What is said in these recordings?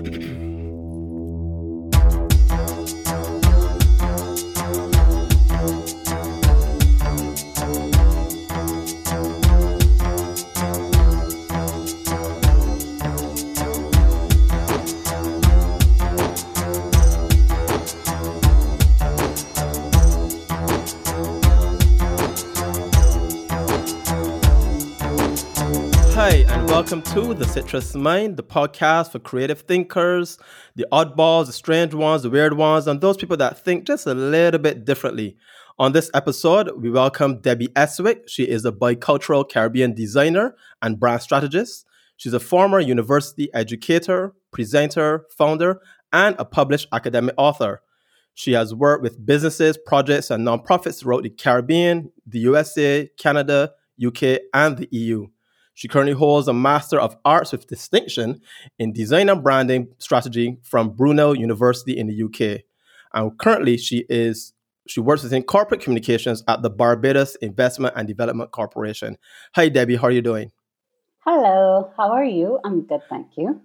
Mm. to The Citrus Mind, the podcast for creative thinkers, the oddballs, the strange ones, the weird ones, and those people that think just a little bit differently. On this episode, we welcome Debbie Estwick. She is a bicultural Caribbean designer and brand strategist. She's a former university educator, presenter, founder, and a published academic author. She has worked with businesses, projects, and nonprofits throughout the Caribbean, the USA, Canada, UK, and the EU. She currently holds a Master of Arts with distinction in Design and Branding Strategy from Brunel University in the UK. And currently, she is she works within corporate communications at the Barbados Investment and Development Corporation. Hi, Debbie. How are you doing? Hello. How are you? I'm good, thank you.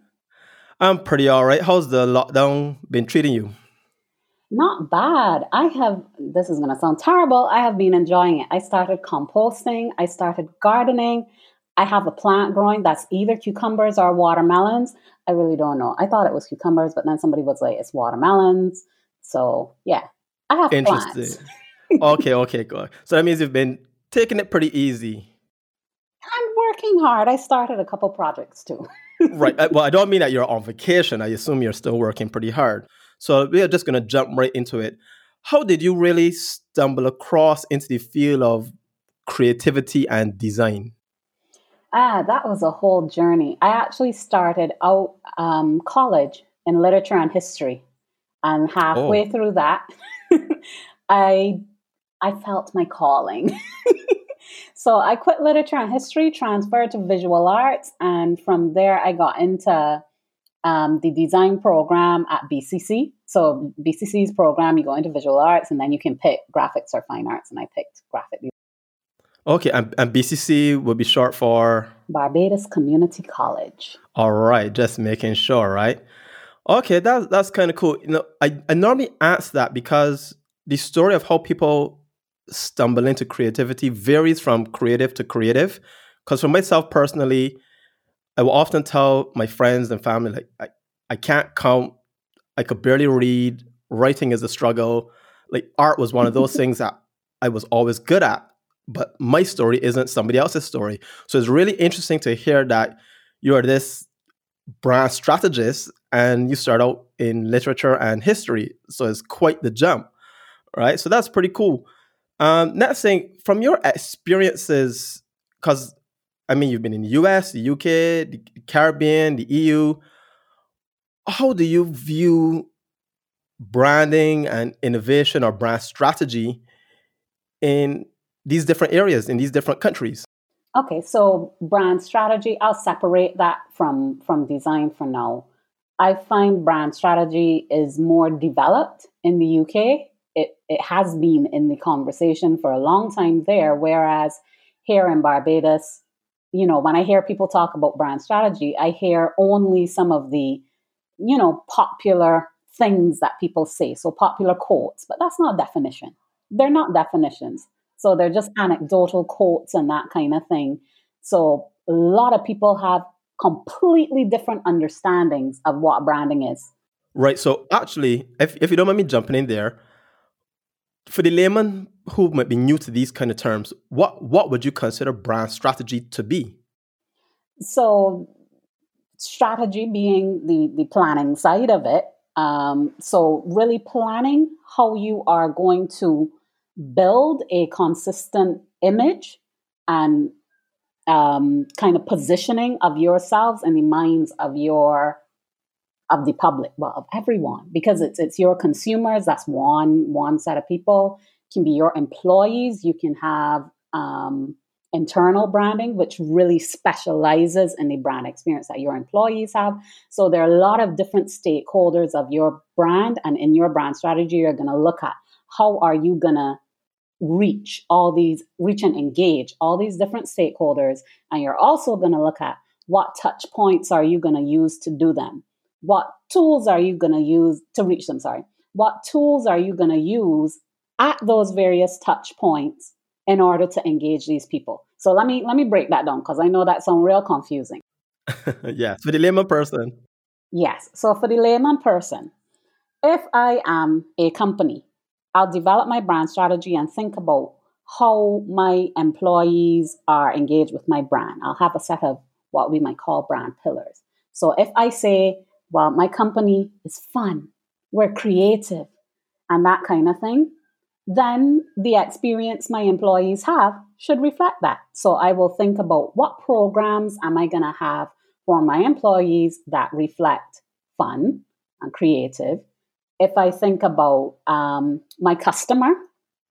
I'm pretty all right. How's the lockdown been treating you? Not bad. I have, this is going to sound terrible. I have been enjoying it. I started composting, I started gardening, I have a plant growing that's either cucumbers or watermelons. I really don't know. I thought it was cucumbers, but then somebody was like, it's watermelons. So yeah, I have Interesting. okay, okay, good. So that means you've been taking it pretty easy. I'm working hard. I started a couple projects too. right. Uh, well, I don't mean that you're on vacation. I assume you're still working pretty hard. So we are just going to jump right into it. How did you really stumble across into the field of creativity and design? Ah, that was a whole journey. I actually started out um, college in literature and history, and halfway oh. through that, I I felt my calling. so I quit literature and history, transferred to visual arts, and from there I got into um, the design program at BCC. So BCC's program, you go into visual arts, and then you can pick graphics or fine arts, and I picked graphic design. Okay, and, and BCC will be short for Barbados Community College. All right, just making sure, right? Okay, that's that's kind of cool. You know, I, I normally ask that because the story of how people stumble into creativity varies from creative to creative. Because for myself personally, I will often tell my friends and family like I, I can't count, I could barely read, writing is a struggle. Like art was one of those things that I was always good at but my story isn't somebody else's story. So it's really interesting to hear that you are this brand strategist and you start out in literature and history. So it's quite the jump, right? So that's pretty cool. Um, next thing, from your experiences, because I mean, you've been in the US, the UK, the Caribbean, the EU. How do you view branding and innovation or brand strategy in these different areas in these different countries? Okay, so brand strategy, I'll separate that from from design for now. I find brand strategy is more developed in the UK. It it has been in the conversation for a long time there, whereas here in Barbados, you know, when I hear people talk about brand strategy, I hear only some of the, you know, popular things that people say. So popular quotes, but that's not definition. They're not definitions. So they're just anecdotal quotes and that kind of thing. So a lot of people have completely different understandings of what branding is. Right. So actually, if, if you don't mind me jumping in there, for the layman who might be new to these kind of terms, what what would you consider brand strategy to be? So strategy being the the planning side of it. Um, so really planning how you are going to build a consistent image and um, kind of positioning of yourselves in the minds of your of the public, well, of everyone, because it's it's your consumers. That's one one set of people. It can be your employees. You can have um, internal branding, which really specializes in the brand experience that your employees have. So there are a lot of different stakeholders of your brand, and in your brand strategy, you're going to look at how are you going to reach all these, reach and engage all these different stakeholders. And you're also going to look at what touch points are you going to use to do them. what tools are you going to use to reach them? Sorry. What tools are you going to use at those various touch points in order to engage these people? So let me let me break that down because I know that sounds real confusing. yes, for the layman person. Yes. So for the layman person, if I am a company, I'll develop my brand strategy and think about how my employees are engaged with my brand. I'll have a set of what we might call brand pillars. So if I say, well, my company is fun, we're creative, and that kind of thing, then the experience my employees have should reflect that. So I will think about what programs am I going to have for my employees that reflect fun and creative. If I think about um, my customer,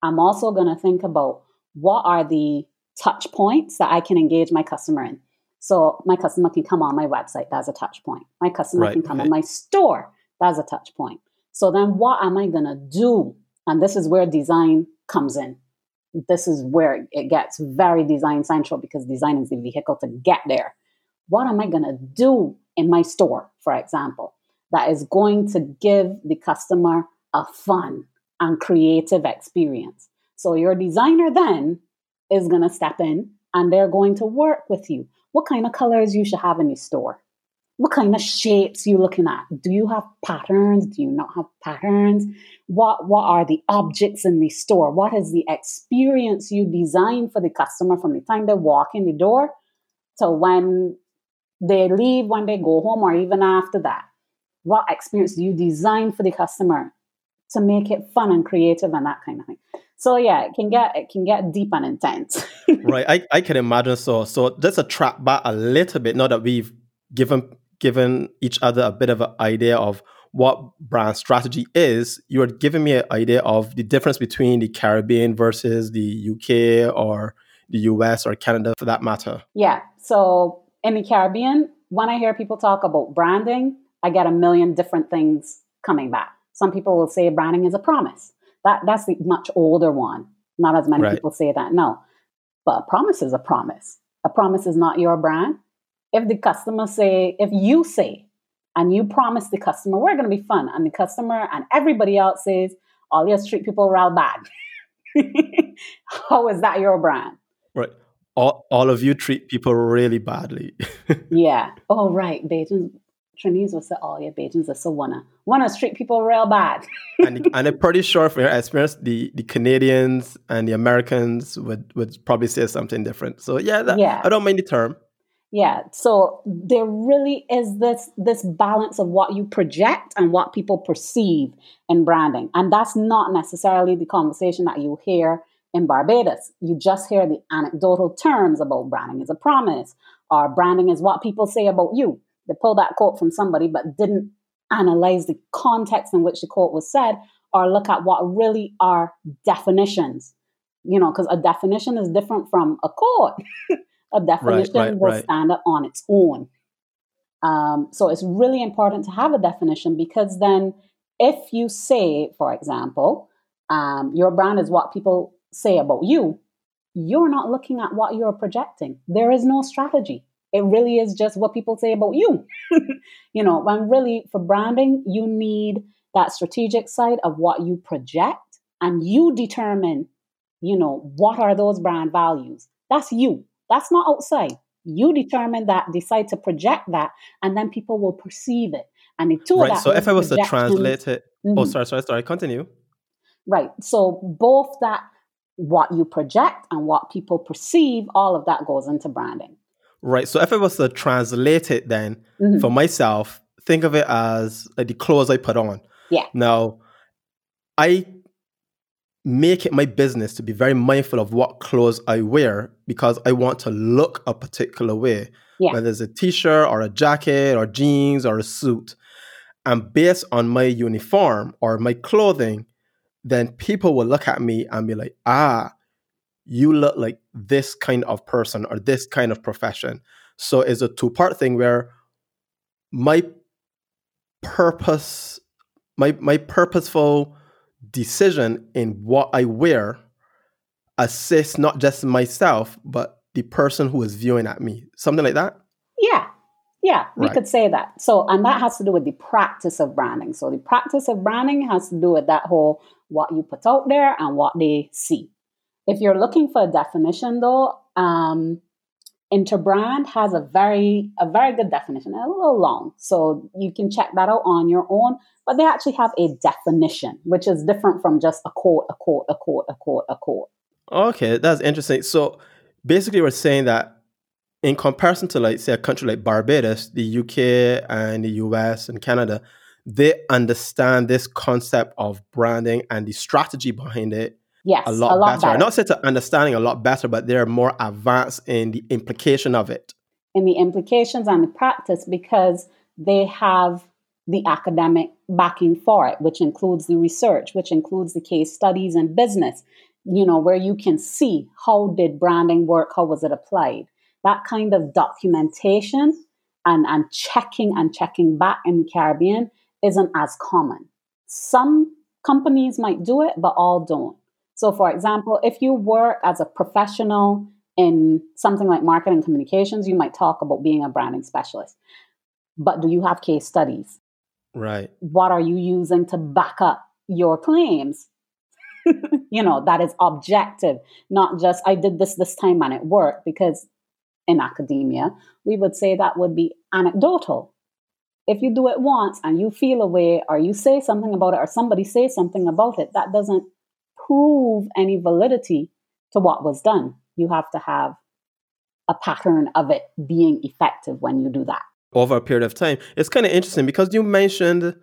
I'm also going to think about what are the touch points that I can engage my customer in. So my customer can come on my website, that's a touch point. My customer right, can come right. in my store, that's a touch point. So then what am I going to do and this is where design comes in. This is where it gets very design central because design is the vehicle to get there. What am I going to do in my store, for example, that is going to give the customer a fun and creative experience? So your designer then is going to step in and they're going to work with you. What kind of colors you should have in your store? what kind of shapes you looking at do you have patterns do you not have patterns what what are the objects in the store what is the experience you design for the customer from the time they walk in the door to when they leave when they go home or even after that what experience do you design for the customer to make it fun and creative and that kind of thing so yeah it can get it can get deep and intense right I, I can imagine so so just a trap back a little bit now that we've given given each other a bit of an idea of what brand strategy is, you are giving me an idea of the difference between the Caribbean versus the UK or the US or Canada for that matter. Yeah. So in the Caribbean, when I hear people talk about branding, I get a million different things coming back. Some people will say branding is a promise. That that's the much older one. Not as many right. people say that. No. But a promise is a promise. A promise is not your brand if the customer say, if you say, and you promise the customer, we're going to be fun, and the customer and everybody else says, all you treat people real bad. How is that your brand? Right. All, all of you treat people really badly. yeah. Oh, right. Trinidad will say, oh, yeah, Bajans are so wanna, wanna treat people real bad. and, and I'm pretty sure from your experience, the, the Canadians and the Americans would, would probably say something different. So, yeah, that, yeah. I don't mind the term. Yeah. So there really is this this balance of what you project and what people perceive in branding. And that's not necessarily the conversation that you hear in Barbados. You just hear the anecdotal terms about branding is a promise or branding is what people say about you. They pull that quote from somebody but didn't analyze the context in which the quote was said or look at what really are definitions. You know, because a definition is different from a quote. a definition right, right, will right. stand up on its own. Um, so it's really important to have a definition because then, if you say, for example, um, your brand is what people say about you, you're not looking at what you're projecting. There is no strategy. It really is just what people say about you. you know, when really for branding, you need that strategic side of what you project and you determine, you know, what are those brand values. That's you. That's not outside. You determine that, decide to project that, and then people will perceive it. And the two right. So if I was to translate it, oh, mm-hmm. oh, sorry, sorry, sorry. Continue. Right. So both that what you project and what people perceive, all of that goes into branding. Right. So if I was to translate it, then mm-hmm. for myself, think of it as like the clothes I put on. Yeah. Now, I make it my business to be very mindful of what clothes I wear because I want to look a particular way, yeah. whether it's a t-shirt or a jacket or jeans or a suit. And based on my uniform or my clothing, then people will look at me and be like, ah, you look like this kind of person or this kind of profession. So it's a two-part thing where my purpose, my my purposeful decision in what I wear assists not just myself, but the person who is viewing at me. Something like that? Yeah. Yeah, we right. could say that. So, and that has to do with the practice of branding. So, the practice of branding has to do with that whole what you put out there and what they see. If you're looking for a definition, though, um, Interbrand has a very a very good definition, a little long, so you can check that out on your own. But they actually have a definition, which is different from just a quote, a quote, a quote, a quote, a quote. Okay, that's interesting. So basically, we're saying that in comparison to like say a country like Barbados, the UK and the US and Canada, they understand this concept of branding and the strategy behind it yes, a lot, a lot better. better. Not say to understanding a lot better, but they're more advanced in the implication of it. In the implications and the practice because they have the academic backing for it, which includes the research, which includes the case studies and business, you know, where you can see how did branding work, how was it applied that kind of documentation and, and checking and checking back in the Caribbean isn't as common. Some companies might do it, but all don't. So, for example, if you work as a professional in something like marketing communications, you might talk about being a branding specialist. But do you have case studies? Right. What are you using to back up your claims? you know, that is objective, not just I did this this time and it worked because in academia, we would say that would be anecdotal. If you do it once and you feel a way, or you say something about it, or somebody says something about it, that doesn't prove any validity to what was done. You have to have a pattern of it being effective when you do that. Over a period of time. It's kind of interesting because you mentioned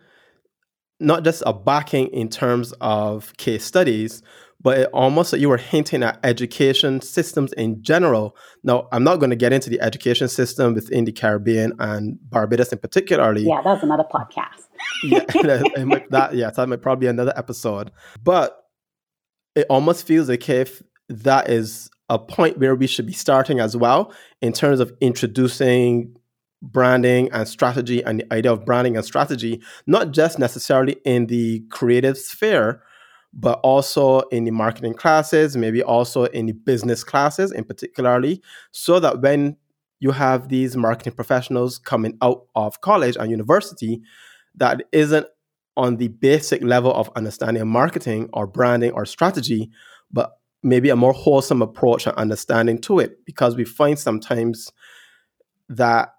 not just a backing in terms of case studies, but it almost you were hinting at education systems in general. Now, I'm not going to get into the education system within the Caribbean and Barbados in particularly. Yeah, that's another podcast. yeah, that, yeah, that might probably be another episode. But it almost feels like if that is a point where we should be starting as well in terms of introducing branding and strategy and the idea of branding and strategy, not just necessarily in the creative sphere, but also in the marketing classes, maybe also in the business classes in particularly, so that when you have these marketing professionals coming out of college and university, that isn't on the basic level of understanding marketing or branding or strategy, but maybe a more wholesome approach and understanding to it. Because we find sometimes that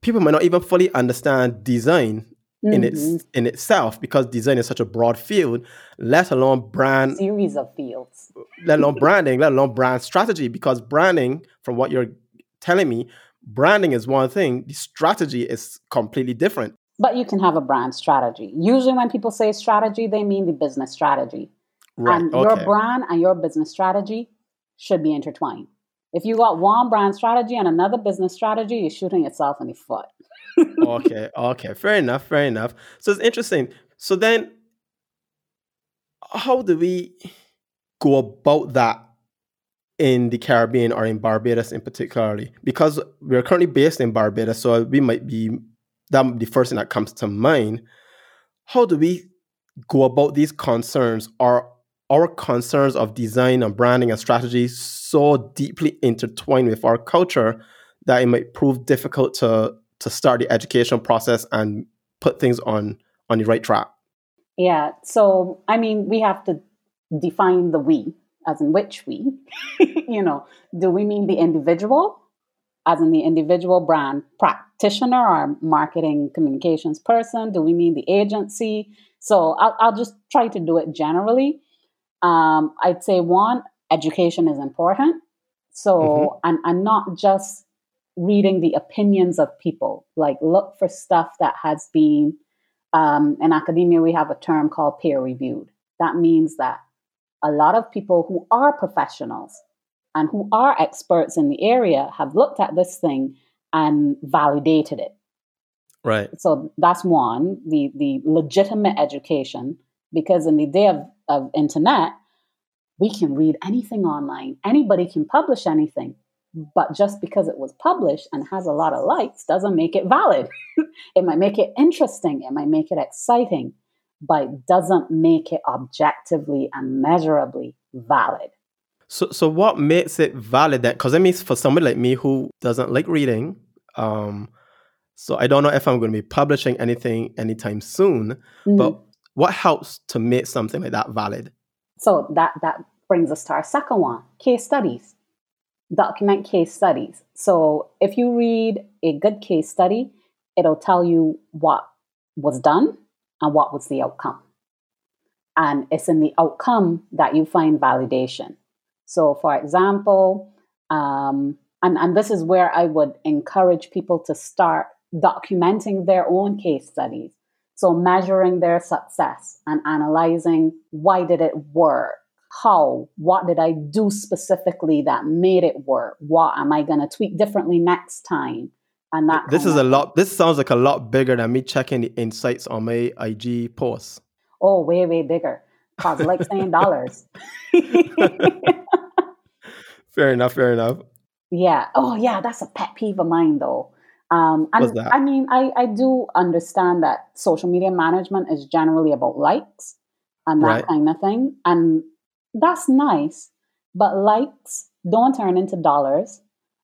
people might not even fully understand design mm-hmm. in its mm-hmm. in itself because design is such a broad field, let alone brand series of fields. Let alone branding, let alone brand strategy. Because branding, from what you're telling me, branding is one thing, the strategy is completely different. But you can have a brand strategy. Usually when people say strategy, they mean the business strategy. Right. And okay. your brand and your business strategy should be intertwined. If you got one brand strategy and another business strategy, you're shooting yourself in the foot okay, okay, fair enough, fair enough. So it's interesting. So then, how do we go about that in the Caribbean or in Barbados in particularly? Because we're currently based in Barbados, so we might be that the first thing that comes to mind. How do we go about these concerns? Are our concerns of design and branding and strategy so deeply intertwined with our culture that it might prove difficult to to start the education process and put things on on the right track? Yeah. So I mean, we have to define the we, as in which we. you know, do we mean the individual, as in the individual brand practitioner or marketing communications person? Do we mean the agency? So I'll, I'll just try to do it generally. Um, I'd say one, education is important. So, mm-hmm. and, and not just reading the opinions of people. Like look for stuff that has been um, in academia. We have a term called peer reviewed. That means that a lot of people who are professionals and who are experts in the area have looked at this thing and validated it. Right. So that's one, the the legitimate education, because in the day of, of internet, we can read anything online. Anybody can publish anything. But just because it was published and has a lot of likes doesn't make it valid. it might make it interesting, it might make it exciting, but it doesn't make it objectively and measurably valid. So, so what makes it valid then? Because I mean, for somebody like me who doesn't like reading, um, So I don't know if I'm going to be publishing anything anytime soon, mm-hmm. but what helps to make something like that valid? So that that brings us to our second one, case studies. Document case studies. So if you read a good case study, it'll tell you what was done and what was the outcome. And it's in the outcome that you find validation. So, for example, um, and, and this is where I would encourage people to start documenting their own case studies. So, measuring their success and analyzing why did it work? How? What did I do specifically that made it work? What am I going to tweak differently next time? And that this is a lot. This sounds like a lot bigger than me checking the insights on my IG posts. Oh, way, way bigger. Cause like saying dollars. fair enough. Fair enough. Yeah. Oh, yeah. That's a pet peeve of mine, though. Um, and I mean, I, I do understand that social media management is generally about likes and that right. kind of thing. And that's nice, but likes don't turn into dollars.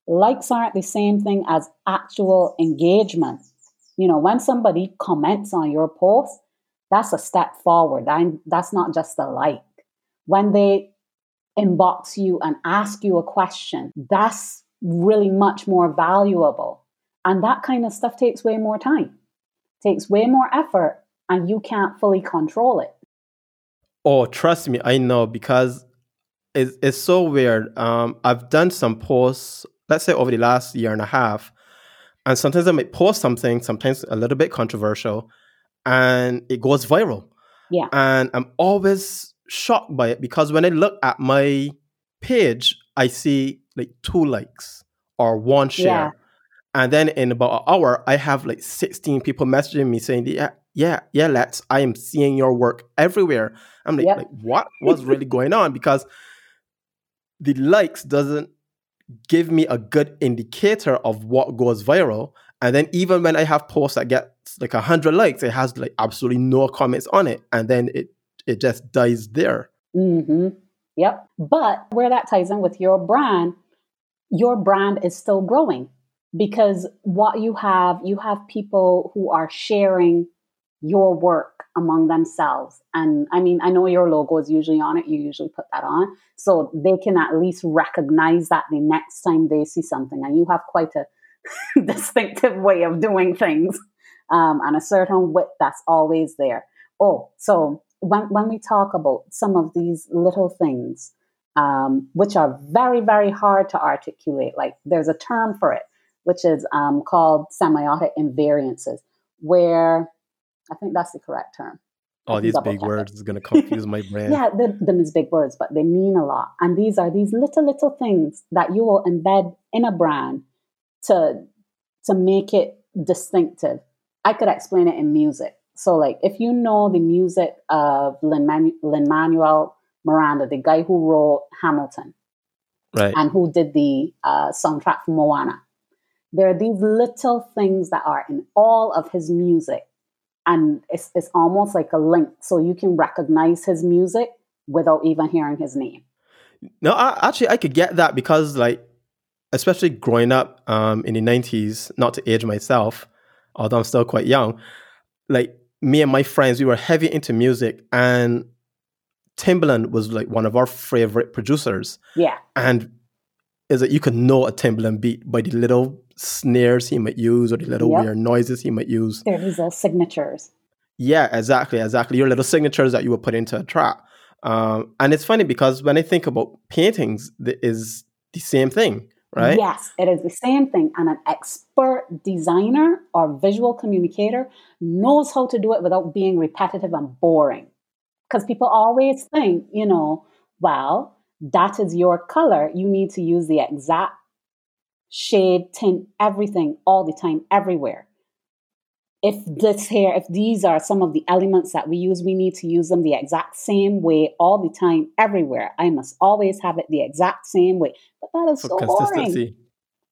Likes aren't the same thing as actual engagement. You know, when somebody comments on your post, that's a step forward. I'm, that's not just a like. When they inbox you and ask you a question, that's really much more valuable. And that kind of stuff takes way more time, takes way more effort, and you can't fully control it. Oh, trust me, I know because it's, it's so weird. Um, I've done some posts, let's say over the last year and a half, and sometimes I might post something, sometimes a little bit controversial, and it goes viral. Yeah. And I'm always shocked by it because when I look at my page, I see like two likes or one share. Yeah. And then in about an hour, I have like 16 people messaging me saying, Yeah, yeah, yeah, let's I am seeing your work everywhere. I'm like, yep. like what was really going on? Because the likes doesn't give me a good indicator of what goes viral. And then even when I have posts that get like a hundred likes, it has like absolutely no comments on it, and then it it just dies there. Mm-hmm. Yep. But where that ties in with your brand, your brand is still growing because what you have, you have people who are sharing your work among themselves. And I mean, I know your logo is usually on it. You usually put that on. So they can at least recognize that the next time they see something. And you have quite a distinctive way of doing things um, and a certain wit that's always there. Oh, so when, when we talk about some of these little things, um, which are very, very hard to articulate, like there's a term for it, which is um, called semiotic invariances, where I think that's the correct term. All these big words it. is going to confuse my brain. yeah, them is big words, but they mean a lot. And these are these little, little things that you will embed in a brand to to make it distinctive. I could explain it in music. So, like, if you know the music of Lin Manuel Miranda, the guy who wrote Hamilton, right, and who did the uh, soundtrack for Moana, there are these little things that are in all of his music, and it's it's almost like a link, so you can recognize his music without even hearing his name. No, I, actually, I could get that because, like, especially growing up um, in the 90s, not to age myself, although I'm still quite young, like me and my friends, we were heavy into music and Timbaland was like one of our favorite producers. Yeah. And is that you could know a Timbaland beat by the little snares he might use or the little yep. weird noises he might use. They're these little signatures. Yeah, exactly, exactly. Your little signatures that you would put into a track. Um, and it's funny because when I think about paintings, it is the same thing right? Yes, it is the same thing. And an expert designer or visual communicator knows how to do it without being repetitive and boring. Because people always think, you know, well, that is your color. You need to use the exact shade, tint, everything, all the time, everywhere if this here, if these are some of the elements that we use, we need to use them the exact same way all the time, everywhere. I must always have it the exact same way. But that is For so boring.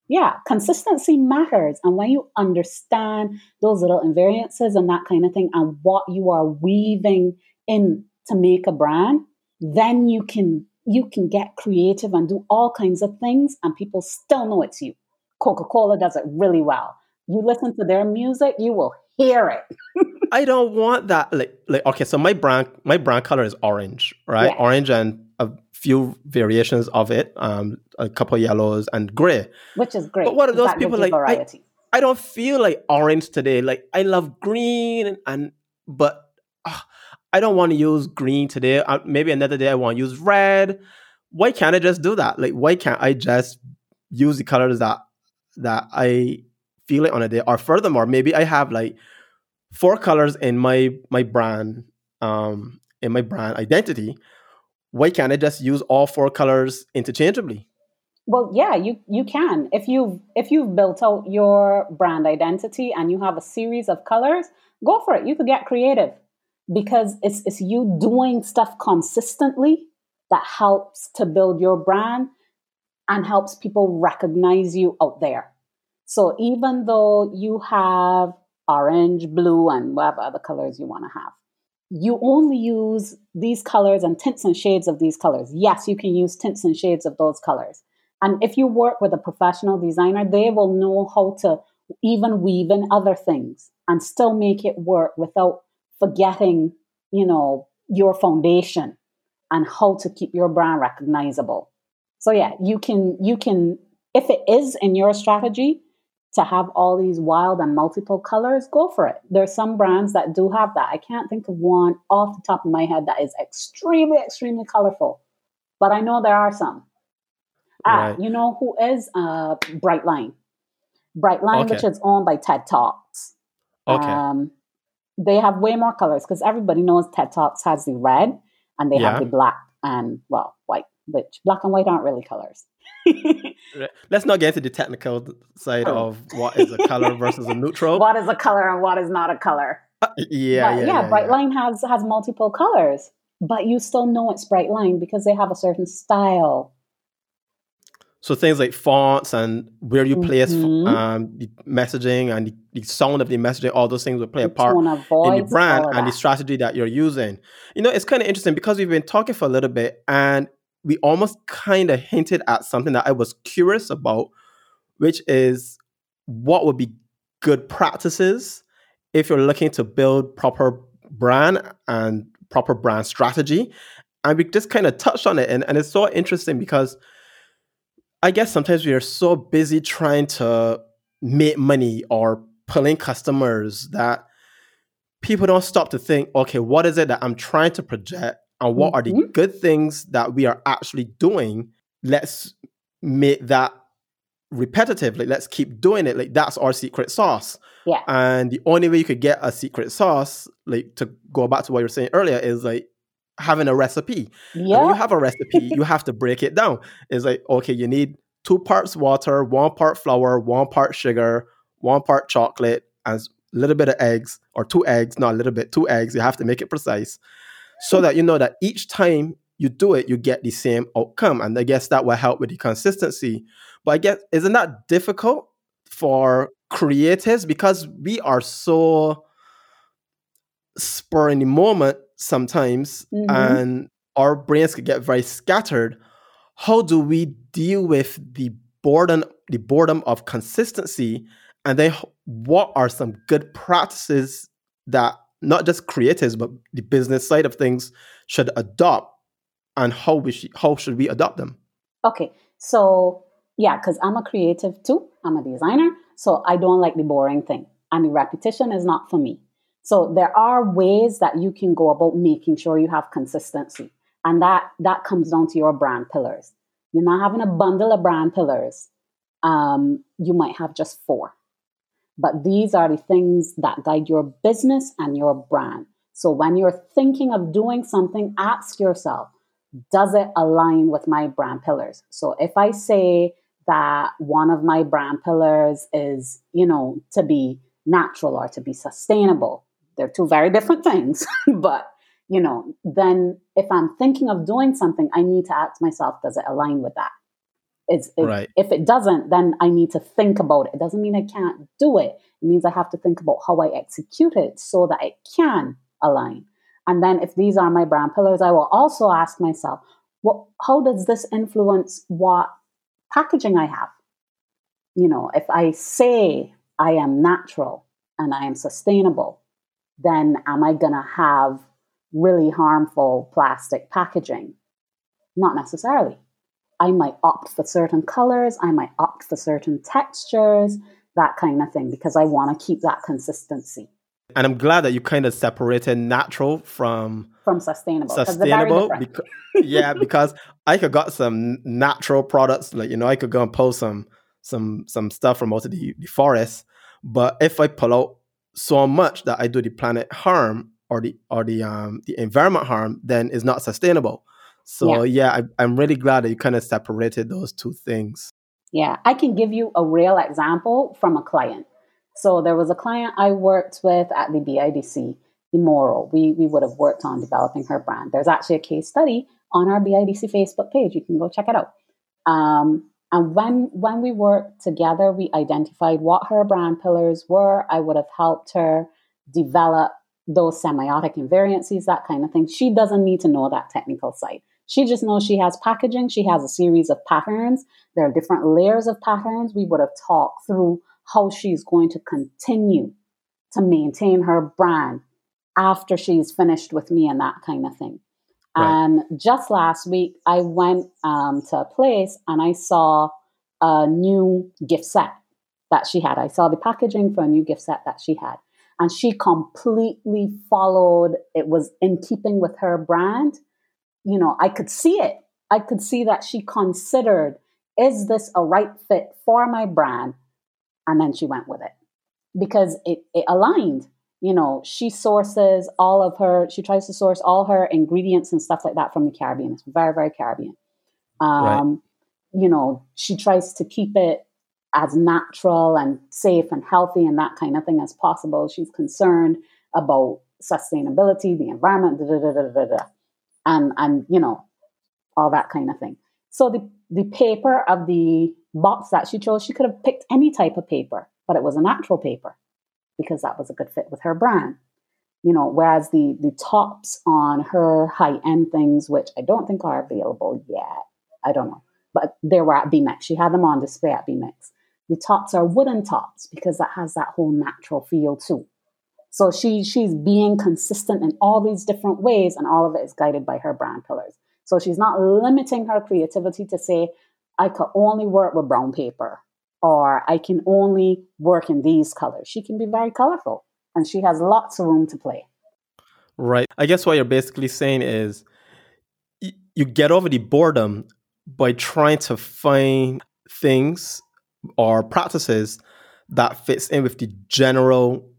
Yeah, consistency matters. And when you understand those little invariances and that kind of thing and what you are weaving in to make a brand, then you can you can get creative and do all kinds of things and people still know it's you. Coca-Cola does it really well. You listen to their music, you will hear it. I don't want that. Like, like okay, so my brand, my brand color is orange, right? Yeah. Orange and a few variations of it, um, a couple yellows and gray, which is great. But what are those people like? I, I, don't feel like orange today. Like I love green, and, and but uh, I don't want to use green today. Uh, maybe another day I want to use red. Why can't I just do that? Like, why can't I just use the colors that that I feel it on a day? Or furthermore, maybe I have like four colors in my my brand um in my brand identity. Why can't i just use all four colors interchangeably? Well yeah you you can. If you if you've built out your brand identity and you have a series of colors go for it. You could get creative. Because it's it's you doing stuff consistently that helps to build your brand and helps people recognize you out there so even though you have orange, blue, and whatever other colors you want to have. You only use these colors and tints and shades of these colors. Yes, you can use tints and shades of those colors. And if you work with a professional designer, they will know how to even weave in other things and still make it work without forgetting, you know, your foundation and how to keep your brand recognizable. So yeah, you can you can if it is in your strategy, to have all these wild and multiple colors, go for it. There's some brands that do have that. I can't think of one off the top of my head that is extremely, extremely colorful, but I know there are some. Ah, right. you know who is uh, Brightline? Brightline, okay. which is owned by TED Talks. Okay. Um, they have way more colors because everybody knows TED Talks has the red and they yeah. have the black and well white, which black and white aren't really colors. Let's not get into the technical side oh. of what is a color versus a neutral. What is a color and what is not a color? Uh, yeah, yeah, yeah, yeah, Brightline yeah. has has multiple colors, but you still know it's Brightline because they have a certain style. So things like fonts and where you place mm-hmm. um, the messaging and the, the, sound of the messaging, all those things will play a part in the brand and the strategy that you're using. You know, it's kind of interesting because we've been talking for a little bit, and we almost kind of hinted at something that I was curious about, which is what would be good practices if you're looking to build proper brand and proper brand strategy. And we just kind of touched on it. And, and it's so interesting because I guess sometimes we are so busy trying to make money or pulling customers that people don't stop to think, okay, what is it that I'm trying to project? And what mm-hmm. are the mm-hmm. good things that we are actually doing? Let's make that repetitive like let's keep doing it. Like that's our secret sauce. Yeah. And the only way you could get a secret sauce like to go back to what you were saying earlier is like having a recipe. Yeah you have a recipe you have to break it down. It's like okay you need two parts water one part flour one part sugar one part chocolate and a little bit of eggs or two eggs not a little bit two eggs. You have to make it precise so that you know that each time you do it, you get the same outcome. And I guess that will help with the consistency. But I guess, isn't that difficult for creators because we are so spur in the moment sometimes mm-hmm. and our brains could get very scattered. How do we deal with the boredom, the boredom of consistency? And then what are some good practices that not just creators but the business side of things should adopt and how we sh- how should we adopt them. Okay so yeah because i'm a creative too. I'm a designer so i don't like the boring thing and the repetition is not for me. So there are ways that you can go about making sure you have consistency and that that comes down to your brand pillars. You're not having a bundle of brand pillars. Um, you might have just four but these are the things that guide your business and your brand. So when you're thinking of doing something, ask yourself, does it align with my brand pillars? So if I say that one of my brand pillars is, you know, to be natural or to be sustainable, they're two very different things. but, you know, then if I'm thinking of doing something, I need to ask myself, does it align with that? It's, it, right. If it doesn't, then I need to think about it. It doesn't mean I can't do it. It means I have to think about how I execute it so that it can align. And then if these are my brand pillars, I will also ask myself, what, how does this influence what packaging I have? You know, if I say I am natural and I am sustainable, then am I going to have really harmful plastic packaging? Not necessarily. I might opt for certain colors, I might opt for certain textures, that kind of thing, because I want to keep that consistency. And I'm glad that you kind of separated natural from from sustainable. Sustainable, because, yeah, because I could got some natural products, like you know, I could go and pull some some some stuff from out of the, the forest, but if I pull out so much that I do the planet harm or the or the um the environment harm, then it's not sustainable. So yeah, yeah I, I'm really glad that you kind of separated those two things. Yeah, I can give you a real example from a client. So there was a client I worked with at the BIDC, Immoral. We we would have worked on developing her brand. There's actually a case study on our BIDC Facebook page. You can go check it out. Um, and when when we worked together, we identified what her brand pillars were. I would have helped her develop those semiotic invariances, that kind of thing. She doesn't need to know that technical side. She just knows she has packaging. She has a series of patterns. There are different layers of patterns. We would have talked through how she's going to continue to maintain her brand after she's finished with me and that kind of thing. Right. And just last week, I went um, to a place and I saw a new gift set that she had. I saw the packaging for a new gift set that she had. And she completely followed, it was in keeping with her brand. You know, I could see it. I could see that she considered, is this a right fit for my brand? And then she went with it because it, it aligned you know, she sources all of her, she tries to source all her ingredients and stuff like that from the Caribbean. It's very, very Caribbean. Um, right. You know, she tries to keep it as natural and safe and healthy and that kind of thing as possible. She's concerned about sustainability, the environment, da, da, da, and and you know, all that kind of thing. So the the paper of the box that she chose, she could have picked any type of paper, but it was a natural paper because that was a good fit with her brand. You know, whereas the the tops on her high end things, which I don't think are available yet, I don't know, but they were at BMEX. She had them on display at BMEX. The tops are wooden tops because that has that whole natural feel too. So she she's being consistent in all these different ways, and all of it is guided by her brand pillars. So she's not limiting her creativity to say, I could only work with brown paper or I can only work in these colors. She can be very colorful and she has lots of room to play. Right. I guess what you're basically saying is y- you get over the boredom by trying to find things or practices that fits in with the general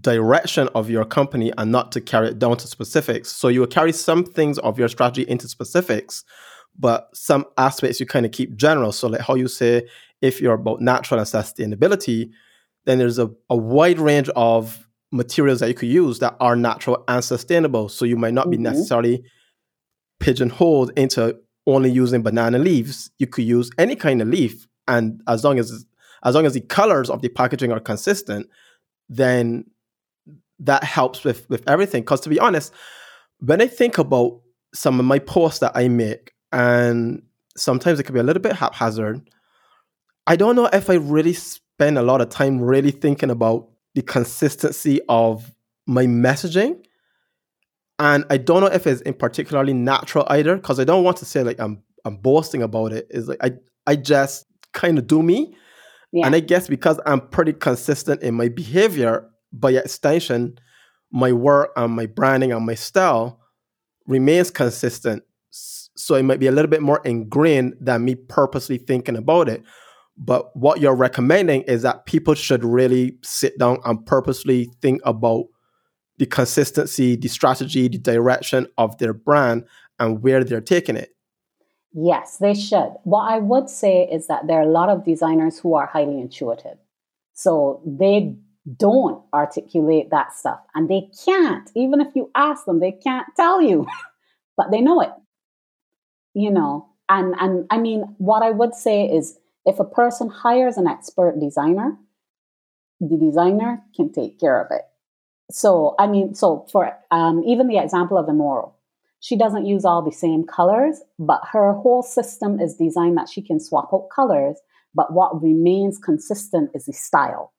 direction of your company and not to carry it down to specifics. So you will carry some things of your strategy into specifics, but some aspects you kind of keep general. So like how you say if you're about natural and sustainability, then there's a, a wide range of materials that you could use that are natural and sustainable. So you might not mm-hmm. be necessarily pigeonholed into only using banana leaves. You could use any kind of leaf, and as long as as long as the colors of the packaging are consistent, then that helps with with everything. Because to be honest, when I think about some of my posts that I make, and sometimes it can be a little bit haphazard, I don't know if I really spend a lot of time really thinking about the consistency of my messaging. And I don't know if it's in particularly natural either, because I don't want to say like I'm I'm boasting about it. Is like I I just kind of do me. Yeah. And I guess because I'm pretty consistent in my behavior, by extension, my work and my branding and my style remains consistent. So it might be a little bit more ingrained than me purposely thinking about it. But what you're recommending is that people should really sit down and purposely think about the consistency, the strategy, the direction of their brand and where they're taking it. Yes, they should. What I would say is that there are a lot of designers who are highly intuitive. So they don't articulate that stuff and they can't. Even if you ask them, they can't tell you, but they know it. You know, and and I mean what I would say is if a person hires an expert designer, the designer can take care of it. So, I mean, so for um, even the example of Immoral, she doesn't use all the same colors, but her whole system is designed that she can swap out colors. But what remains consistent is the style.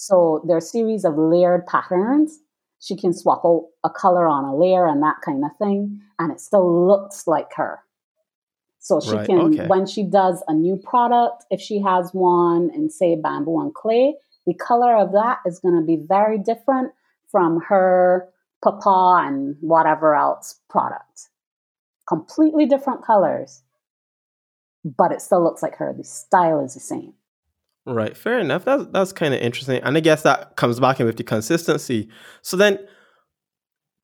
So there are a series of layered patterns. She can swap out a color on a layer and that kind of thing, and it still looks like her. So she Right. can, Okay. when she does a new product, if she has one in, say, bamboo and clay, the color of that is going to be very different from her papa and whatever else product. Completely different colors, but it still looks like her. The style is the same. Right. Fair enough. That's that's kind of interesting. And I guess that comes back in with the consistency. So then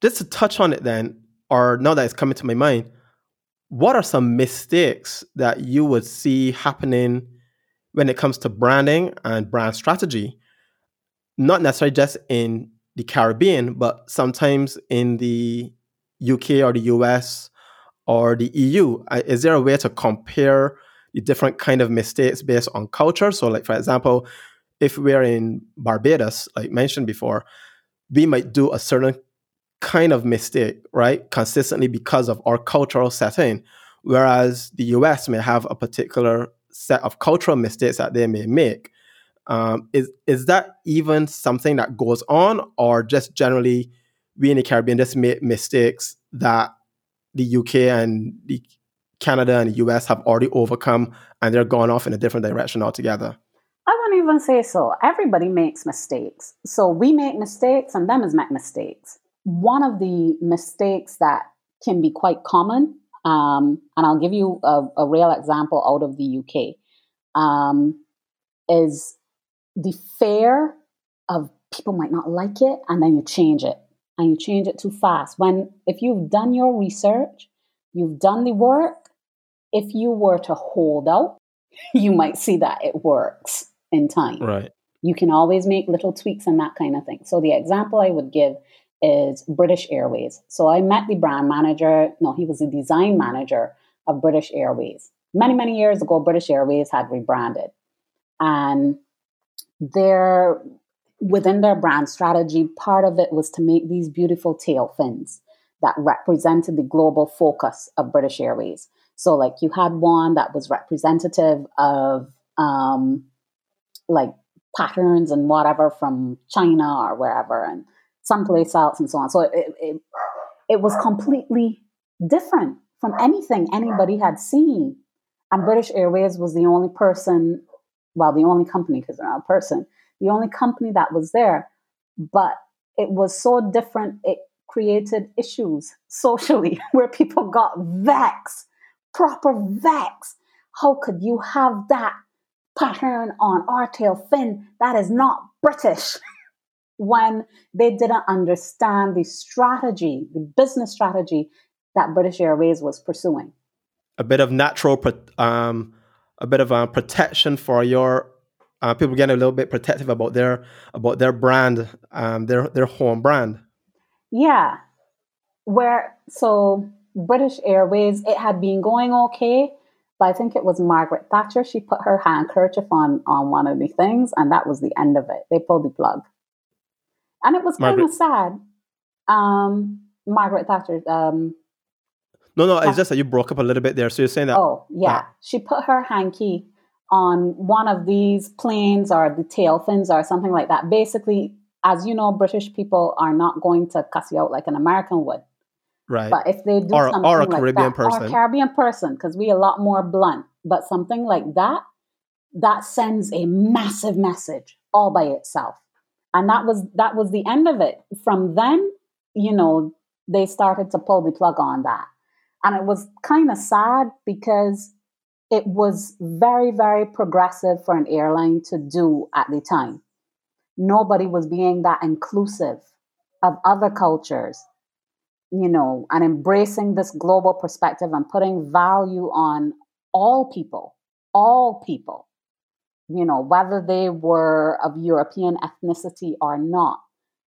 just to touch on it then, or now that it's coming to my mind, what are some mistakes that you would see happening when it comes to branding and brand strategy? Not necessarily just in the Caribbean, but sometimes in the UK or the US or the EU. Uh, Is there a way to compare different kind of mistakes based on culture? So, like for example, if we're in Barbados, like mentioned before, we might do a certain kind of mistake, right, consistently because of our cultural setting, whereas the US may have a particular set of cultural mistakes that they may make. Um, is is that even something that goes on, or just generally we in the Caribbean just make mistakes that the UK and the Canada and the US have already overcome, and they're gone off in a different direction altogether? I wouldn't even say so. Everybody makes mistakes. So we make mistakes and them is make mistakes. One of the mistakes that can be quite common, um, and I'll give you a, a real example out of the UK, um, is the fear of people might not like it and then you change it and you change it too fast. When if you've done your research, you've done the work, if you were to hold out, you might see that it works in time. Right. You can always make little tweaks and that kind of thing. So the example I would give is British Airways. So I met the brand manager, no, he was the design manager of British Airways. Many, many years ago, British Airways had rebranded. And their within their brand strategy, part of it was to make these beautiful tail fins that represented the global focus of British Airways. So, like, you had one that was representative of um, like patterns and whatever from China or wherever, and someplace else, and so on. So, it, it, it was completely different from anything anybody had seen. And British Airways was the only person, well, the only company, because they're not a person, the only company that was there. But it was so different, it created issues socially where people got vexed, proper vexed. How could you have that pattern on our tail fin? That is not British. when they didn't understand the strategy, the business strategy that British Airways was pursuing. A bit of natural, um, a bit of uh, protection for your uh, people getting a little bit protective about their about their brand, um, their their home brand. Yeah. Where so British Airways, it had been going okay, but I think it was Margaret Thatcher. She put her handkerchief on on one of the things, and that was the end of it. They pulled the plug, and it was kind of sad. Um, Margaret Thatcher. Um, No, no, it's just that you broke up a little bit there. So you're saying that oh yeah, she put her hanky on one of these planes or the tail fins or something like that. Basically, as you know, British people are not going to cuss you out like an American would. Right? But if they do Or- something or a like Caribbean that, or a Caribbean person, because we are a lot more blunt, but something like that, that sends a massive message all by itself. And that was that was the end of it. From then, you know, they started to pull the plug on that. And it was kind of sad because it was very, very progressive for an airline to do at the time. Nobody was being that inclusive of other cultures you know, and embracing this global perspective and putting value on all people, all people, you know, whether they were of European ethnicity or not,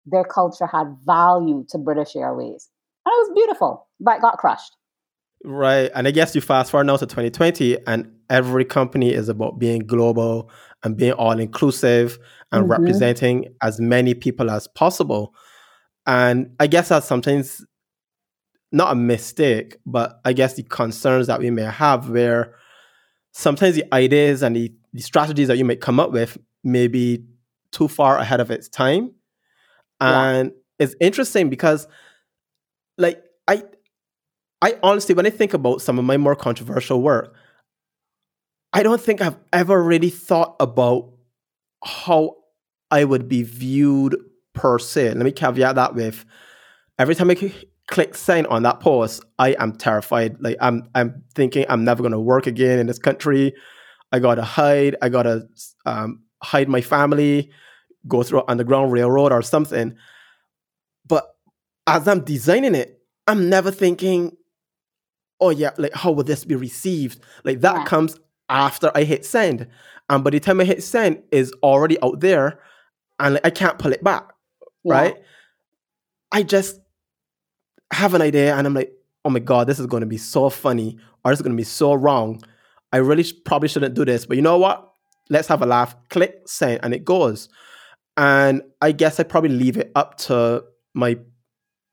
their culture had value to British Airways. And it was beautiful, but it got crushed. Right. And I guess you fast forward now to 2020, and every company is about being global and being all inclusive and Mhm. representing as many people as possible. And I guess that's sometimes not a mistake, but I guess the concerns that we may have where sometimes the ideas and the, the strategies that you may come up with may be too far ahead of its time. And yeah. it's interesting because like I I honestly when I think about some of my more controversial work, I don't think I've ever really thought about how I would be viewed per se. Let me caveat that with every time I click send on that post, I am terrified. Like I'm I'm thinking I'm never gonna work again in this country. I gotta hide. I gotta um, hide my family, go through underground railroad or something. But as I'm designing it, I'm never thinking, oh yeah, like how will this be received? Like that yeah. comes after I hit send. And by the time I hit send is already out there and like, I can't pull it back. Yeah. Right. I just have an idea and I'm like, oh my God, this is going to be so funny or this is going to be so wrong. I really sh- probably shouldn't do this, but you know what? Let's have a laugh. Click send, and it goes. And I guess I probably leave it up to my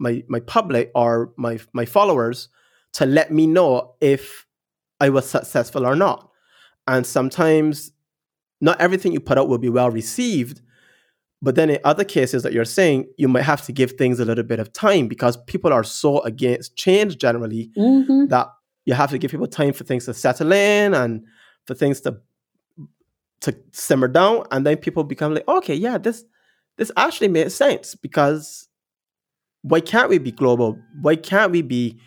my my public or my my followers to let me know if I was successful or not. And sometimes not everything you put out will be well received, but then in other cases that you're saying, you might have to give things a little bit of time because people are so against change generally mm-hmm. that you have to give people time for things to settle in and for things to to simmer down. And then people become like okay yeah this this actually makes sense because why can't we be global? Why can't we be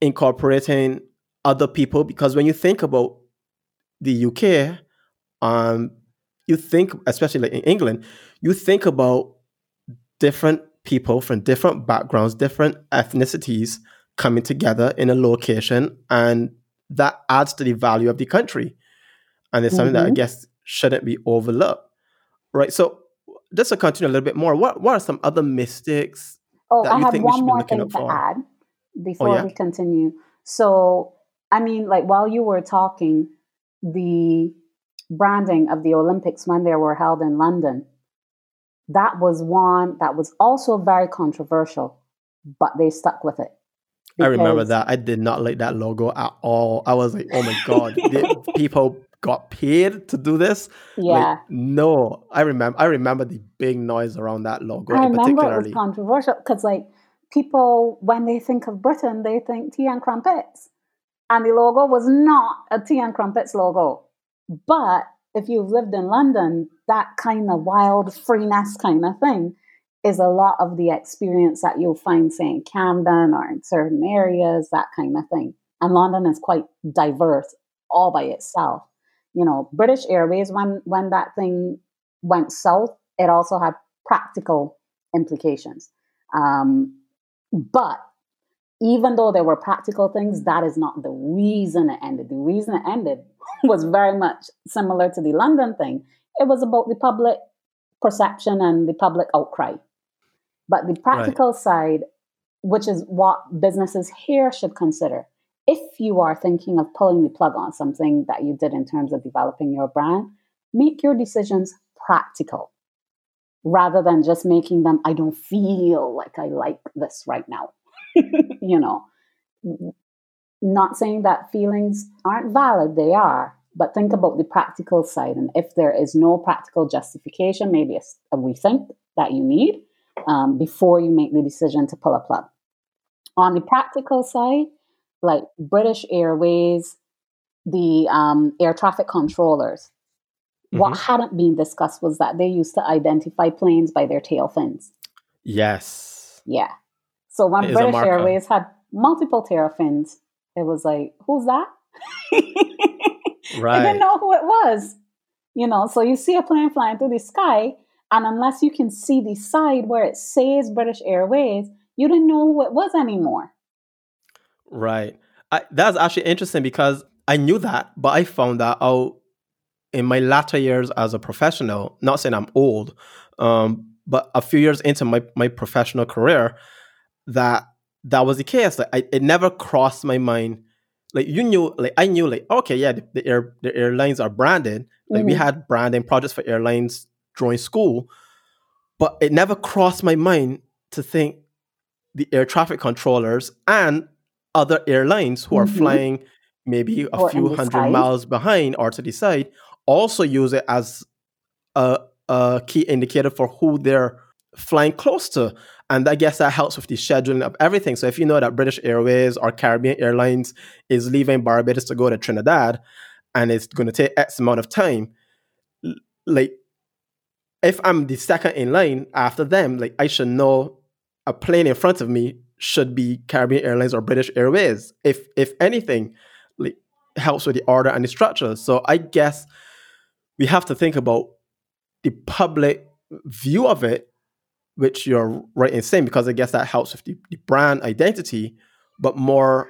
incorporating other people? Because when you think about the UK um you think especially like in England you think about different people from different backgrounds different ethnicities coming together in a location and that adds to the value of the country and it's something mm-hmm. that i mm-hmm. guess shouldn't be overlooked right so just to continue a little bit more what, what are some other mystics oh i have one more thing to for? add before oh, yeah? we continue so i mean like while you were talking the branding of the olympics when they were held in london that was one that was also very controversial but they stuck with it I remember that. I did not like that logo at all. I was like, oh my God, people got paid to do this? Yeah. Like, no, I remember. I remember the big noise around that logo. I remember it was controversial because, like, people when they think of Britain, they think tea and crumpets, and the logo was not a tea and crumpets logo. But if you've lived in London, that kind of wild freeness kind of thing is a lot of the experience that you'll find, say, in Camden or in certain areas, that kind of thing. And London is quite diverse all by itself. You know, British Airways, when when that thing went south, it also had practical implications. Um, but even though there were practical things, that is not the reason it ended. The reason it ended was very much similar to the London thing. It was about the public perception and the public outcry. But the practical right. side, which is what businesses here should consider, if you are thinking of pulling the plug on something that you did in terms of developing your brand, make your decisions practical rather than just making them, I don't feel like I like this right now. you know, not saying that feelings aren't valid, they are, but think about the practical side. And if there is no practical justification, maybe a, a rethink that you need, um, before you make the decision to pull a plug. On the practical side, like British Airways, the um, air traffic controllers, mm-hmm. what hadn't been discussed was that they used to identify planes by their tail fins. Yes. Yeah. So when British Airways had multiple tail fins, it was like, who's that? right. I didn't know who it was. You know, so you see a plane flying through the sky, and unless you can see the side where it says British Airways, you didn't know who it was anymore. Right. I, that's actually interesting because I knew that, but I found that out in my latter years as a professional. Not saying I'm old, um, but a few years into my, my professional career, that that was the case. Like I, it never crossed my mind. Like you knew, like I knew, like okay, yeah, the, the air the airlines are branded. Like mm-hmm. we had branding projects for airlines during school, but it never crossed my mind to think the air traffic controllers and other airlines who are mm-hmm. flying maybe a or few hundred miles behind or to the side also use it as a a key indicator for who they're flying close to. And I guess that helps with the scheduling of everything. So if you know that British Airways or Caribbean Airlines is leaving Barbados to go to Trinidad and it's going to take X amount of time, like if I'm the second in line after them, like I should know a plane in front of me should be Caribbean Airlines or British Airways. If if anything, like helps with the order and the structure. So I guess we have to think about the public view of it which you're right in saying, because I guess that helps with the, the brand identity. But more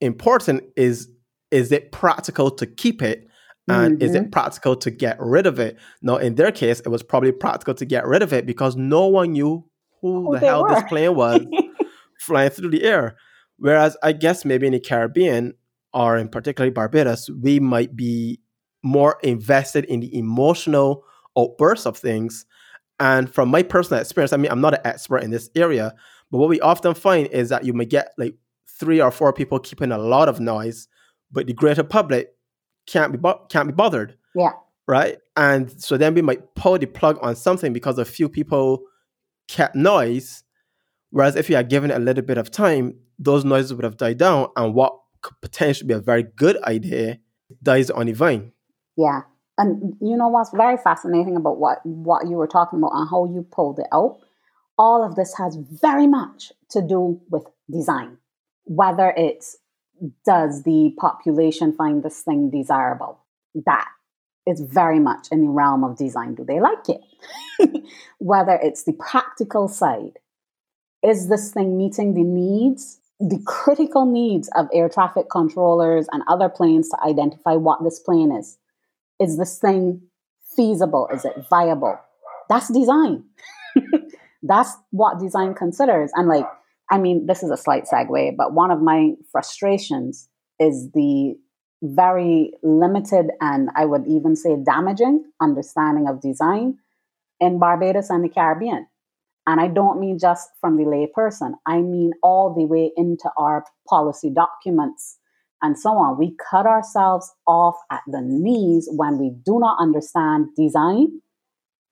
important is is it practical to keep it? And mm-hmm. is it mm-hmm. practical to get rid of it? Now, in their case, it was probably practical to get rid of it because no one knew who, who the hell were. this plane was flying through the air. Whereas I guess maybe in the Caribbean or in particularly Barbados, we might be more invested in the emotional outbursts of things and from my personal experience, I mean, I'm not an expert in this area, but what we often find is that you may get like three or four people keeping a lot of noise, but the greater public can't be bo- can't be bothered. Yeah. Right. And so then we might pull the plug on something because a few people kept noise. Whereas if you had given it a little bit of time, those noises would have died down, and what could potentially be a very good idea dies on the vine. Yeah and you know what's very fascinating about what what you were talking about and how you pulled it out? All of this has very much to do with design whether it's does the population find this thing desirable? That is very much in the realm of design. Do they like it? Whether it's the practical side is this thing meeting the needs the critical needs of air traffic controllers and other planes to identify what this plane is is this thing feasible? Is it viable? That's design. That's what design considers. And like, I mean, this is a slight segue, but one of my frustrations is the very limited and I would even say damaging understanding of design in Barbados and the Caribbean. And I don't mean just from the layperson, I mean all the way into our policy documents and so on. We cut ourselves off at the knees when we do not understand design,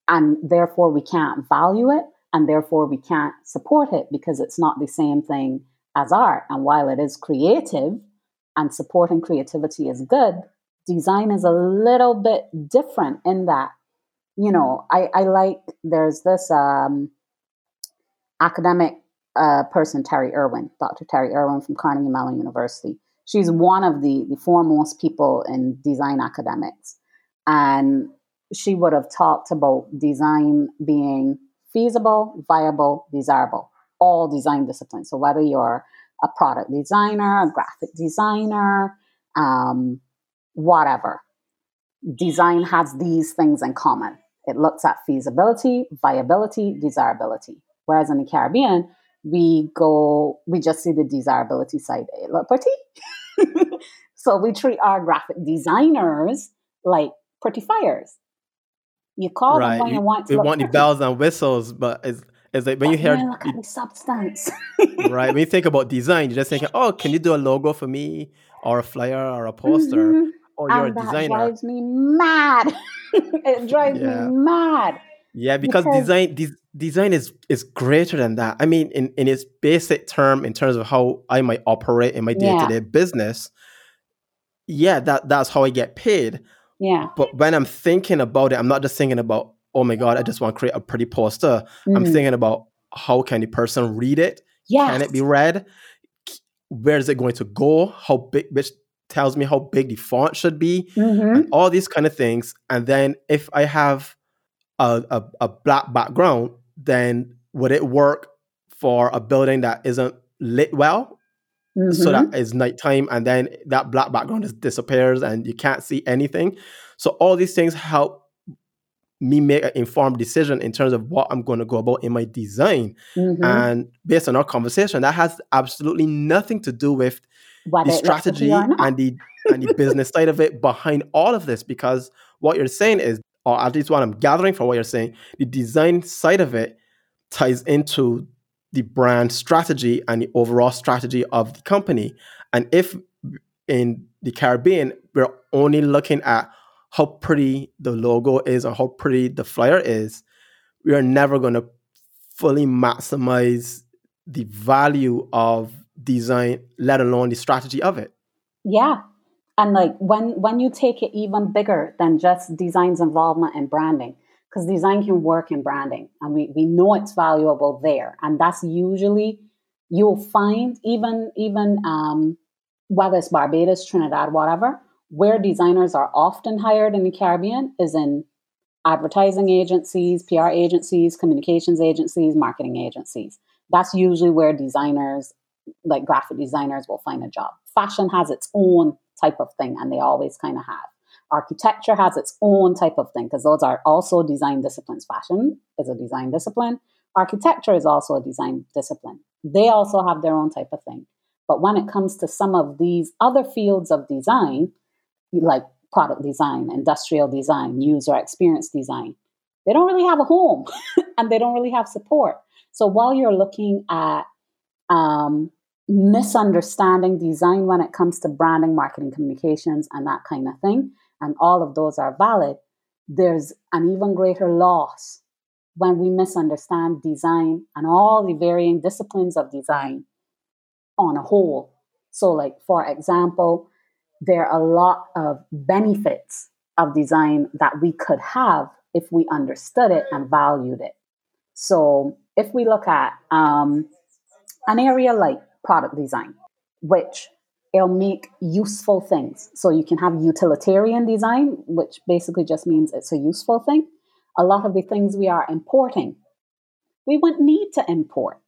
and therefore we can't value it, and therefore we can't support it because it's not the same thing as art. And while it is creative and supporting creativity is good, design is a little bit different in that, you know, I, I like there's this um, academic uh, person, Terry Irwin, Dr. Terry Irwin from Carnegie Mellon University she's one of the, the foremost people in design academics. And she would have talked about design being feasible, viable, desirable, all design disciplines. So whether you're a product designer, a graphic designer, um, whatever, design has these things in common. It looks at feasibility, viability, desirability. Whereas in the Caribbean, we go, we just see the desirability side. It look pretty. so we treat our graphic designers like pretty fires. You call right. them when you, want. we want pretty. the bells and whistles, but it's it's like when you hear look at the substance. right. When you think about design, you're just thinking, oh, can you do a logo for me, or a flyer, or a poster? Mm-hmm. Oh, you're and a designer. That drives me mad. it drives yeah. me mad. Yeah, because, because design de- design is is greater than that. I mean, in in its basic term, in terms of how I might operate in my day to day business, yeah, that that's how I get paid. Yeah. But when I'm thinking about it, I'm not just thinking about, oh my god, I just want to create a pretty poster. Mm. I'm thinking about how can the person read it? Yes. Can it be read? Where is it going to go? How big? Which tells me how big the font should be, mm-hmm. and all these kind of things. And then if I have a, a, a black background, then would it work for a building that isn't lit well? Mm-hmm. So that mm-hmm. nighttime and then that black background just disappears and you can't see anything. So all these things help me make an informed decision in terms of what I'm going to go about in my design. Mm-hmm. And based on our conversation, that has absolutely nothing to do with what the strategy and the and the business side of it behind all of this because what you're saying is or at least what I'm gathering from what you're saying, the design side of it ties into the brand strategy and the overall strategy of the company. And if in the Caribbean, we're only looking at how pretty the logo is or how pretty the flyer is, we are never going to fully maximize the value of design, let alone the strategy of it. Yeah. And like when when you take it even bigger than just design's involvement in branding, because design can work in branding and we, we know it's valuable there. And that's usually you'll find even even um, whether it's Barbados, Trinidad, whatever, where designers are often hired in the Caribbean is in advertising agencies, PR agencies, communications agencies, marketing agencies. That's usually where designers, like graphic designers, will find a job. Fashion has its own type of thing, and they always kind of have. Architecture has its own type of thing because those are also design disciplines. Fashion is a design discipline. Architecture is also a design discipline. They also have their own type of thing. But when it comes to some of these other fields of design, like product design, industrial design, user experience design, they don't really have a home and they don't really have support. So while you're looking at um, misunderstanding design when it comes to branding, marketing, communications, and that kind of thing, and all of those are valid, there's an even greater loss when we misunderstand design and all the varying disciplines of design on a whole. So, like, for example, there are a lot of benefits of design that we could have if we understood it and valued it. So, if we look at um, an area like product design, which it'll make useful things. So you can have utilitarian design, which basically just means it's a useful thing. A lot of the things we are importing, we wouldn't need to import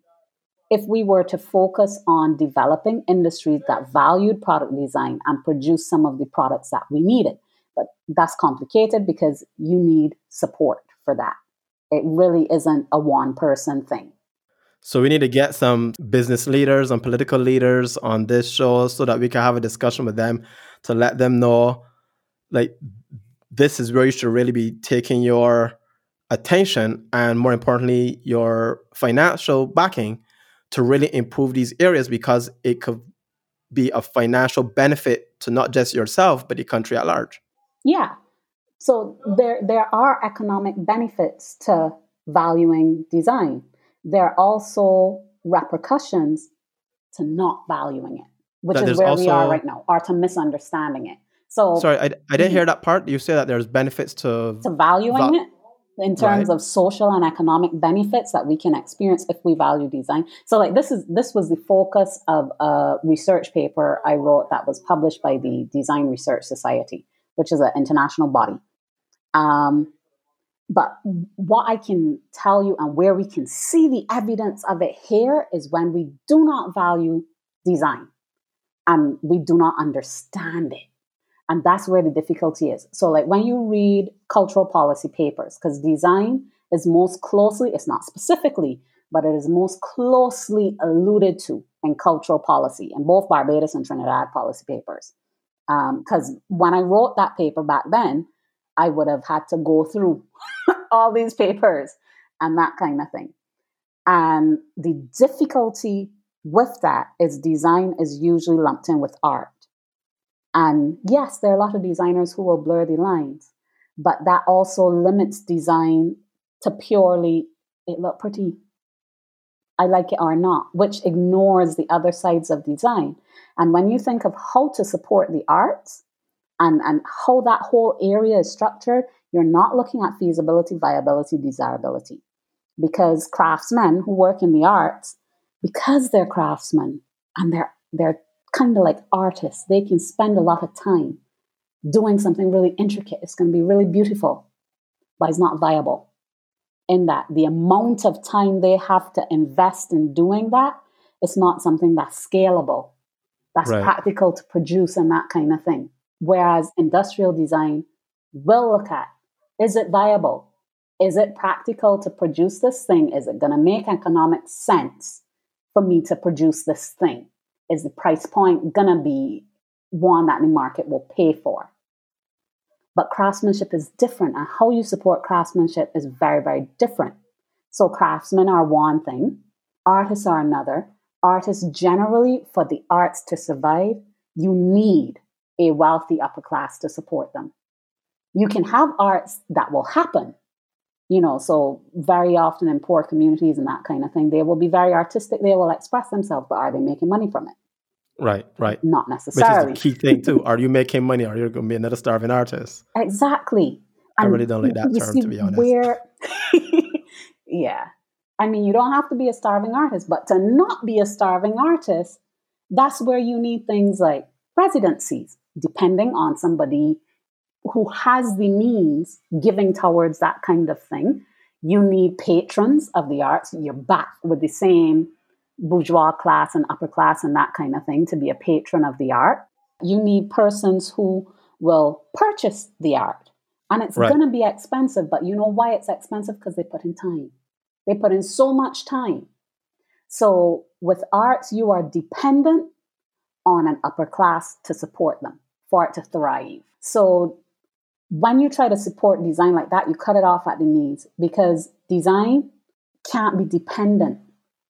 if we were to focus on developing industries that valued product design and produce some of the products that we needed. But that's complicated because you need support for that. It really isn't a one person thing. So we need to get some business leaders and political leaders on this show so that we can have a discussion with them to let them know like this is where you should really be taking your attention and more importantly your financial backing to really improve these areas because it could be a financial benefit to not just yourself but the country at large. Yeah. So there there are economic benefits to valuing design. There are also repercussions to not valuing it, which that is where also... we are right now, or to misunderstanding it. So sorry, I, I didn't hear that part. You say that there's benefits to to valuing it in terms right. of social and economic benefits that we can experience if we value design. So like this is this was the focus of a research paper I wrote that was published by the Design Research Society, which is an international body. Um, but what I can tell you and where we can see the evidence of it here is when we do not value design and we do not understand it. And that's where the difficulty is. So, like when you read cultural policy papers, because design is most closely, it's not specifically, but it is most closely alluded to in cultural policy in both Barbados and Trinidad policy papers. Because um, when I wrote that paper back then, I would have had to go through all these papers and that kind of thing. And the difficulty with that is design is usually lumped in with art. And yes, there are a lot of designers who will blur the lines, but that also limits design to purely it look pretty. I like it or not, which ignores the other sides of design. And when you think of how to support the arts and, and how that whole area is structured, you're not looking at feasibility, viability, desirability. Because craftsmen who work in the arts, because they're craftsmen and they're they're kind of like artists. They can spend a lot of time doing something really intricate. It's going to be really beautiful, but it's not viable. In that, the amount of time they have to invest in doing that, it's not something that's scalable, that's right. practical to produce, and that kind of thing. Whereas industrial design will look at is it viable? Is it practical to produce this thing? Is it going to make economic sense for me to produce this thing? is the price point going to be one that the market will pay for? But craftsmanship is different, and how you support craftsmanship is very, very different. So, craftsmen are one thing, artists are another. Artists generally, for the arts to survive, you need a wealthy upper class to support them. You can mm-hmm. have arts that will happen. You know, so very often in poor communities and that kind of thing, they will be very artistic, they will express themselves, but are they making money from it? Right, right. Not necessarily. Which is the key thing too. Are you making money are you're gonna be another starving artist? Exactly. I really don't like that term to be honest. Where yeah. I mean, you don't have to be a starving artist, but to not be a starving artist, that's where you need things like residencies, depending on somebody who has the means giving towards that kind of thing. You need patrons of the arts. You're back with the same bourgeois class and upper class and that kind of thing to be a patron of the art. You need persons who will purchase the art. And it's right. going to be expensive, but you know why it's expensive? Because they put in time. They put in so much time. So with arts, you are dependent on an upper class to support them for it to thrive. So when you try to support design like that, you cut it off at the knees because design can't be dependent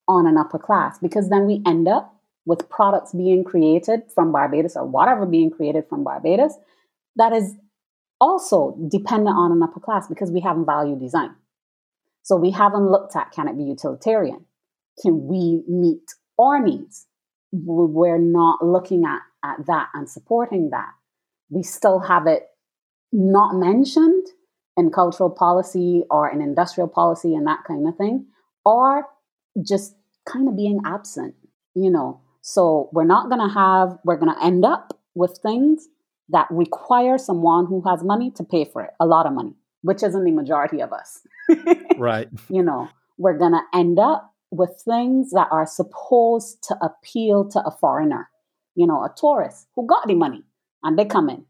on an upper class because then we end up with products being created from Barbados or whatever being created from Barbados that is also dependent on an upper class because we haven't valued design. So we haven't looked at can it be utilitarian? Can we meet our needs? We're not looking at, at that and supporting that. We still have it not mentioned in cultural policy or in industrial policy and that kind of thing, or just kind of being absent, you know. So we're not going to have, we're going to end up with things that require someone who has money to pay for it, a lot of money, which isn't the majority of us. right. You know, we're going to end up with things that are supposed to appeal to a foreigner, you know, a tourist who got the money and they come in.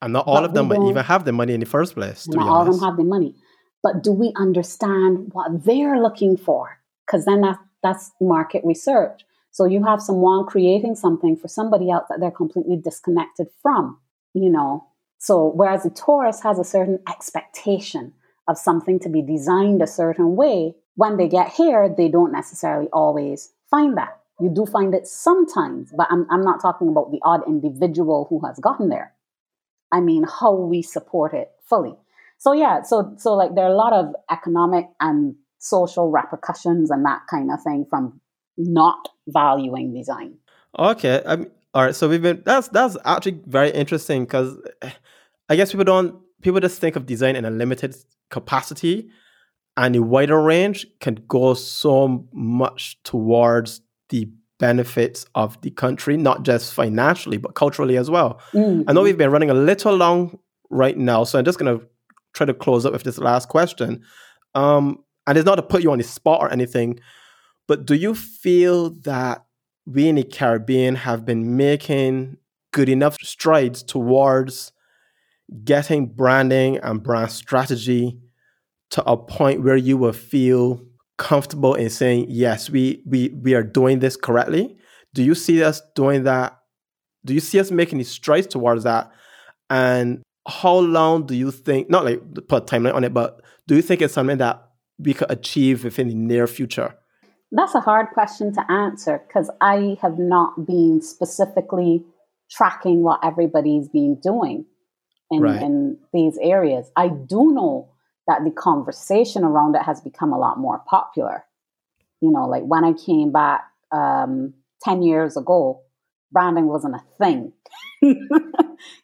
And not all but of them even have the money in the first place. not all of them have the money. But do we understand what they're looking for? Because then that, that's market research. So you have someone creating something for somebody else that they're completely disconnected from, you know. So whereas the tourist has a certain expectation of something to be designed a certain way, when they get here, they don't necessarily always find that. You do find it sometimes, but I'm, I'm not talking about the odd individual who has gotten there. I mean, how we support it fully. So yeah, so so like there are a lot of economic and social repercussions and that kind of thing from not valuing design. Okay, um, all right. So we've been that's that's actually very interesting because I guess people don't people just think of design in a limited capacity, and a wider range can go so much towards the benefits of the country, not just financially but culturally as well. Mm-hmm. I know we've been running a little long right now, so I'm just gonna try to close up with this last question. Um, and it's not to put you on the spot or anything, but do you feel that we in the Caribbean have been making good enough strides towards getting branding and brand strategy to a point where you will feel comfortable in saying, yes, we, we, we are doing this correctly? Do you see us doing that? Do you see us making strides towards that? And how long do you think, not like put a timeline on it, but do you think it's something that we could achieve within the near future? That's a hard question to answer because I have not been specifically tracking what everybody's been doing in, right. in these areas. I do know that the conversation around it has become a lot more popular. You know, like when I came back um, 10 years ago, branding wasn't a thing, you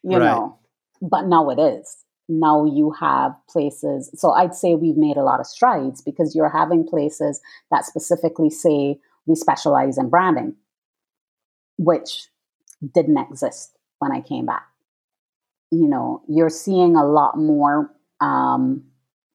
right. know, but now it is now you have places. So I'd say we've made a lot of strides because you're having places that specifically say we specialize in branding, which didn't exist when I came back. You know, you're seeing a lot more um,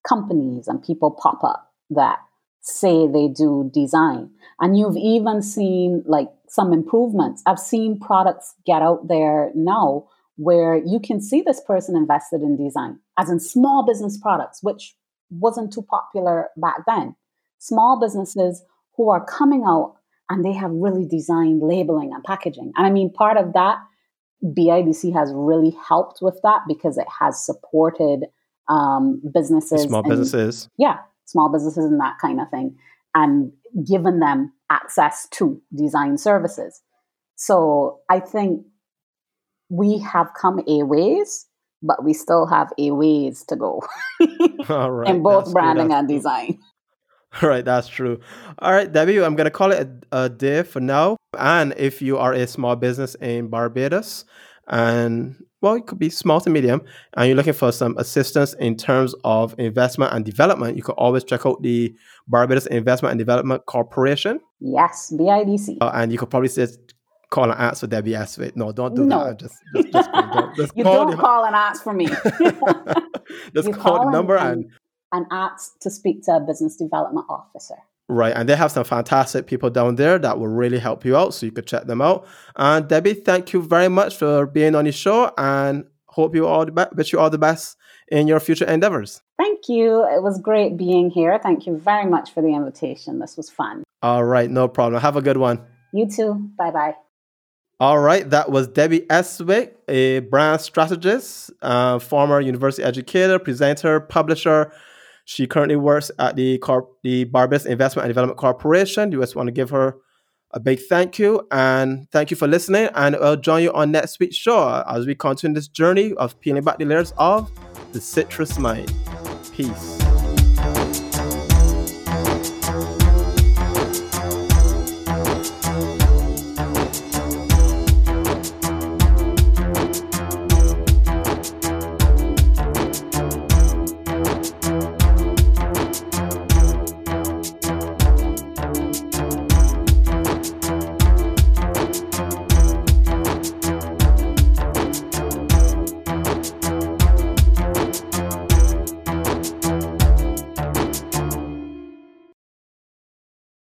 companies and people pop up that say they do design. And you've even seen like some improvements. I've seen products get out there now where you can see this person invested in design, as in small business products, which wasn't too popular back then. Small businesses who are coming out and they have really designed labeling and packaging. And I mean, part of that, BIDC has really helped with that because it has supported um, businesses. Small and, businesses. Yeah, small businesses and that kind of thing, and given them access to design services. So I think we have come a ways but we still have a ways to go All right. in both true, branding that's and true. design. All right, that's true. All right, Debbie, I'm going to call it a, a day for now. And if you are a small business in Barbados, and well, it could be small to medium, and you're looking for some assistance in terms of investment and development, you could always check out the Barbados Investment and Development Corporation. Yes, BIDC. Uh, and you could probably just call and ask for Debbie Esway. No, don't do No. that. Just, just, just, don't, just You call don't call and ask for me. just You call the number and- and and ask to speak to a business development officer. Right, and they have some fantastic people down there that will really help you out, so you could check them out. And Debbie, thank you very much for being on the show, and hope you all the best. Wish you all the best in your future endeavors. Thank you. It was great being here. Thank you very much for the invitation. This was fun. All right, no problem. Have a good one. You too. Bye bye. All right, that was Debbie Estwick, a brand strategist, uh, former university educator, presenter, publisher. She currently works at the Corp- the Barbados Investment and Development Corporation. You just want to give her a big thank you and thank you for listening. And I'll join you on next week's show as we continue this journey of peeling back the layers of the citrus mind. Peace.